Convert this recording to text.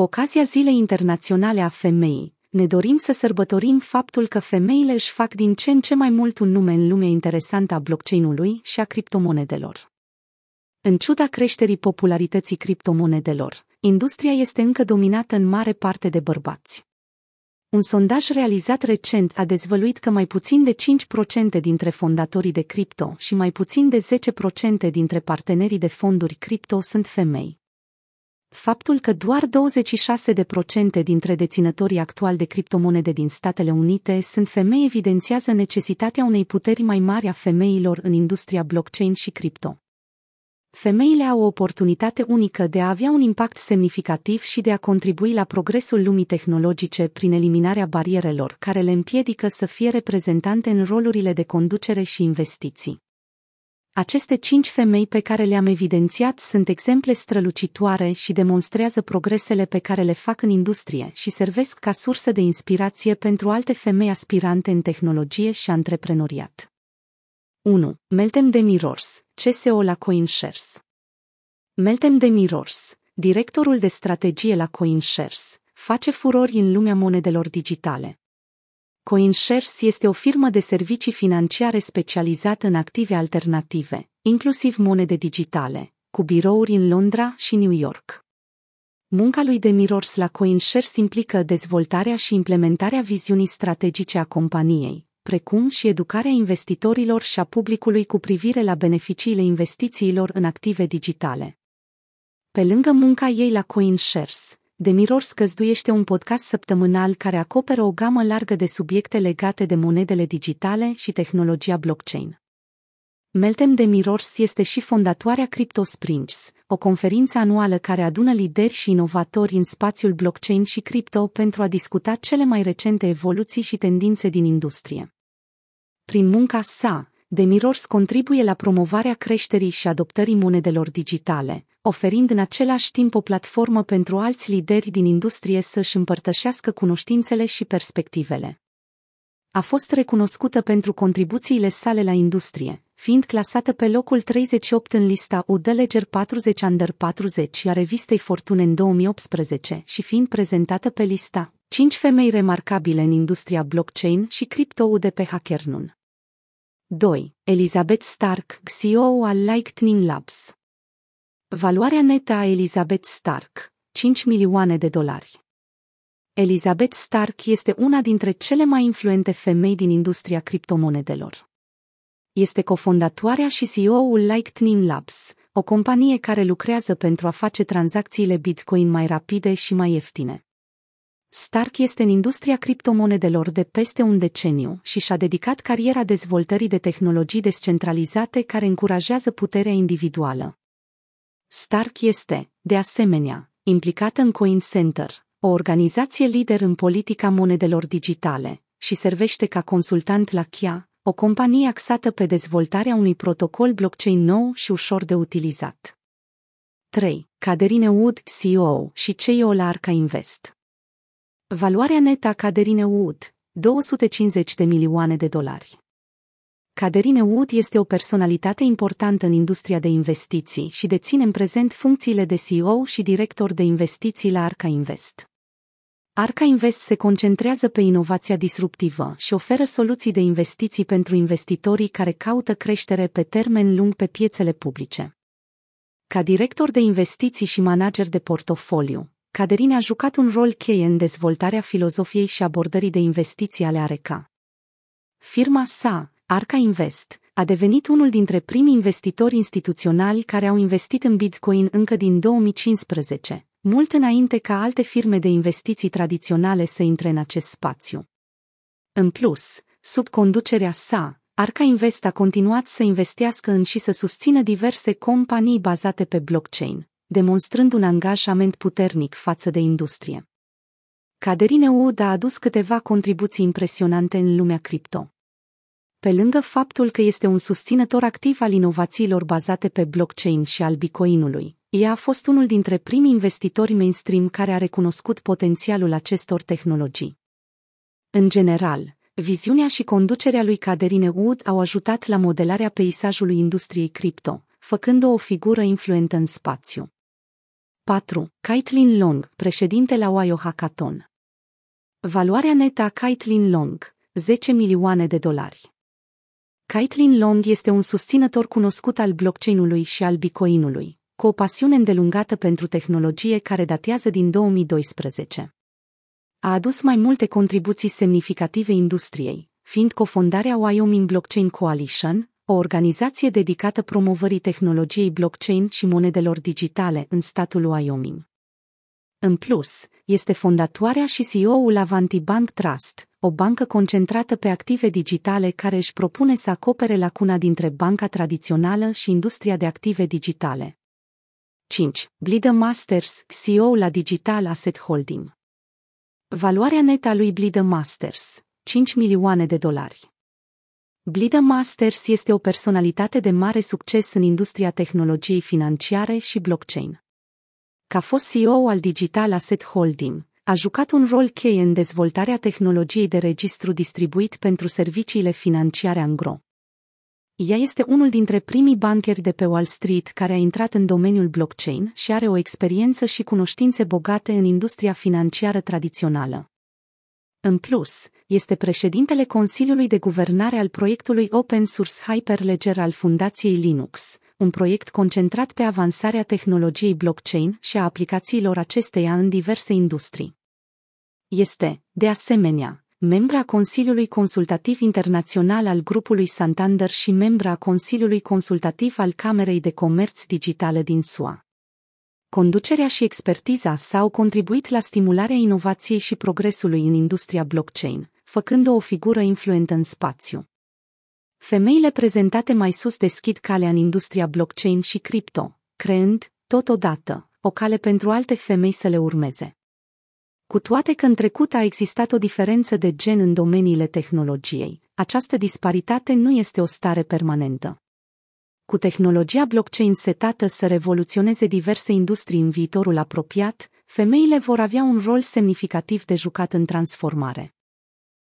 Cu ocazia Zilei Internaționale a Femeii, ne dorim să sărbătorim faptul că femeile își fac din ce în ce mai mult un nume în lumea interesantă a blockchain-ului și a criptomonedelor. În ciuda creșterii popularității criptomonedelor, industria este încă dominată în mare parte de bărbați. Un sondaj realizat recent a dezvăluit că mai puțin de 5% dintre fondatorii de cripto și mai puțin de 10% dintre partenerii de fonduri cripto sunt femei. Faptul că doar 26% dintre deținătorii actuali de criptomonede din Statele Unite sunt femei evidențiază necesitatea unei puteri mai mari a femeilor în industria blockchain și cripto. Femeile au o oportunitate unică de a avea un impact semnificativ și de a contribui la progresul lumii tehnologice prin eliminarea barierelor care le împiedică să fie reprezentante în rolurile de conducere și investiții. Aceste cinci femei pe care le-am evidențiat sunt exemple strălucitoare și demonstrează progresele pe care le fac în industrie și servesc ca sursă de inspirație pentru alte femei aspirante în tehnologie și antreprenoriat. 1. Meltem de Mirrors, CSO la CoinShares Meltem de Mirrors, directorul de strategie la CoinShares, face furori în lumea monedelor digitale. CoinShares este o firmă de servicii financiare specializată în active alternative, inclusiv monede digitale, cu birouri în Londra și New York. Munca lui de Mirrors la CoinShares implică dezvoltarea și implementarea viziunii strategice a companiei, precum și educarea investitorilor și a publicului cu privire la beneficiile investițiilor în active digitale. Pe lângă munca ei la CoinShares, Demiror scăzduiește un podcast săptămânal care acoperă o gamă largă de subiecte legate de monedele digitale și tehnologia blockchain. Meltem Demirors este și fondatoarea Crypto Springs, o conferință anuală care adună lideri și inovatori în spațiul blockchain și cripto pentru a discuta cele mai recente evoluții și tendințe din industrie. Prin munca sa, Demirors contribuie la promovarea creșterii și adoptării monedelor digitale, oferind în același timp o platformă pentru alți lideri din industrie să-și împărtășească cunoștințele și perspectivele. A fost recunoscută pentru contribuțiile sale la industrie, fiind clasată pe locul 38 în lista UD Ledger 40 Under 40 a revistei Fortune în 2018 și fiind prezentată pe lista 5 femei remarcabile în industria blockchain și cripto de pe HackerNun. 2. Elizabeth Stark, CEO al Lightning Labs Valoarea netă a Elizabeth Stark, 5 milioane de dolari. Elizabeth Stark este una dintre cele mai influente femei din industria criptomonedelor. Este cofondatoarea și CEO-ul Lightning Labs, o companie care lucrează pentru a face tranzacțiile Bitcoin mai rapide și mai ieftine. Stark este în industria criptomonedelor de peste un deceniu și și-a dedicat cariera dezvoltării de tehnologii descentralizate care încurajează puterea individuală. Stark este, de asemenea, implicată în Coin Center, o organizație lider în politica monedelor digitale, și servește ca consultant la Kia, o companie axată pe dezvoltarea unui protocol blockchain nou și ușor de utilizat. 3. Caderine Wood, CEO și CEO la Arca Invest. Valoarea netă a Caderine Wood, 250 de milioane de dolari. Caderine Wood este o personalitate importantă în industria de investiții și deține în prezent funcțiile de CEO și director de investiții la Arca Invest. Arca Invest se concentrează pe inovația disruptivă și oferă soluții de investiții pentru investitorii care caută creștere pe termen lung pe piețele publice. Ca director de investiții și manager de portofoliu, Caderine a jucat un rol cheie în dezvoltarea filozofiei și abordării de investiții ale Areca. Firma sa, Arca Invest, a devenit unul dintre primii investitori instituționali care au investit în Bitcoin încă din 2015, mult înainte ca alte firme de investiții tradiționale să intre în acest spațiu. În plus, sub conducerea sa, Arca Invest a continuat să investească în și să susțină diverse companii bazate pe blockchain, demonstrând un angajament puternic față de industrie. Caderine Wood a adus câteva contribuții impresionante în lumea cripto. Pe lângă faptul că este un susținător activ al inovațiilor bazate pe blockchain și al bitcoinului, ea a fost unul dintre primii investitori mainstream care a recunoscut potențialul acestor tehnologii. În general, viziunea și conducerea lui Caderine Wood au ajutat la modelarea peisajului industriei cripto, făcând-o o figură influentă în spațiu. 4. Caitlin Long, președinte la Ohio Hackathon. Valoarea netă a Caitlin Long, 10 milioane de dolari. Caitlin Long este un susținător cunoscut al blockchain-ului și al bitcoinului, cu o pasiune îndelungată pentru tehnologie care datează din 2012. A adus mai multe contribuții semnificative industriei, fiind cofondarea Wyoming Blockchain Coalition, o organizație dedicată promovării tehnologiei blockchain și monedelor digitale în statul Wyoming. În plus, este fondatoarea și CEO-ul Avanti Bank Trust, o bancă concentrată pe active digitale care își propune să acopere lacuna dintre banca tradițională și industria de active digitale. 5. Blida Masters, CEO la Digital Asset Holding. Valoarea netă a lui Blida Masters, 5 milioane de dolari. Blida Masters este o personalitate de mare succes în industria tehnologiei financiare și blockchain. Ca fost CEO al Digital Asset Holding, a jucat un rol cheie în dezvoltarea tehnologiei de registru distribuit pentru serviciile financiare angro. Ea este unul dintre primii bancheri de pe Wall Street care a intrat în domeniul blockchain și are o experiență și cunoștințe bogate în industria financiară tradițională. În plus, este președintele Consiliului de Guvernare al proiectului Open Source Hyperledger al Fundației Linux, un proiect concentrat pe avansarea tehnologiei blockchain și a aplicațiilor acesteia în diverse industrii. Este, de asemenea, membra Consiliului Consultativ Internațional al grupului Santander și membra Consiliului Consultativ al Camerei de Comerț Digitală din SUA. Conducerea și expertiza sa au contribuit la stimularea inovației și progresului în industria blockchain, făcând-o o figură influentă în spațiu. Femeile prezentate mai sus deschid calea în industria blockchain și cripto, creând, totodată, o cale pentru alte femei să le urmeze. Cu toate că în trecut a existat o diferență de gen în domeniile tehnologiei, această disparitate nu este o stare permanentă. Cu tehnologia blockchain setată să revoluționeze diverse industrii în viitorul apropiat, femeile vor avea un rol semnificativ de jucat în transformare.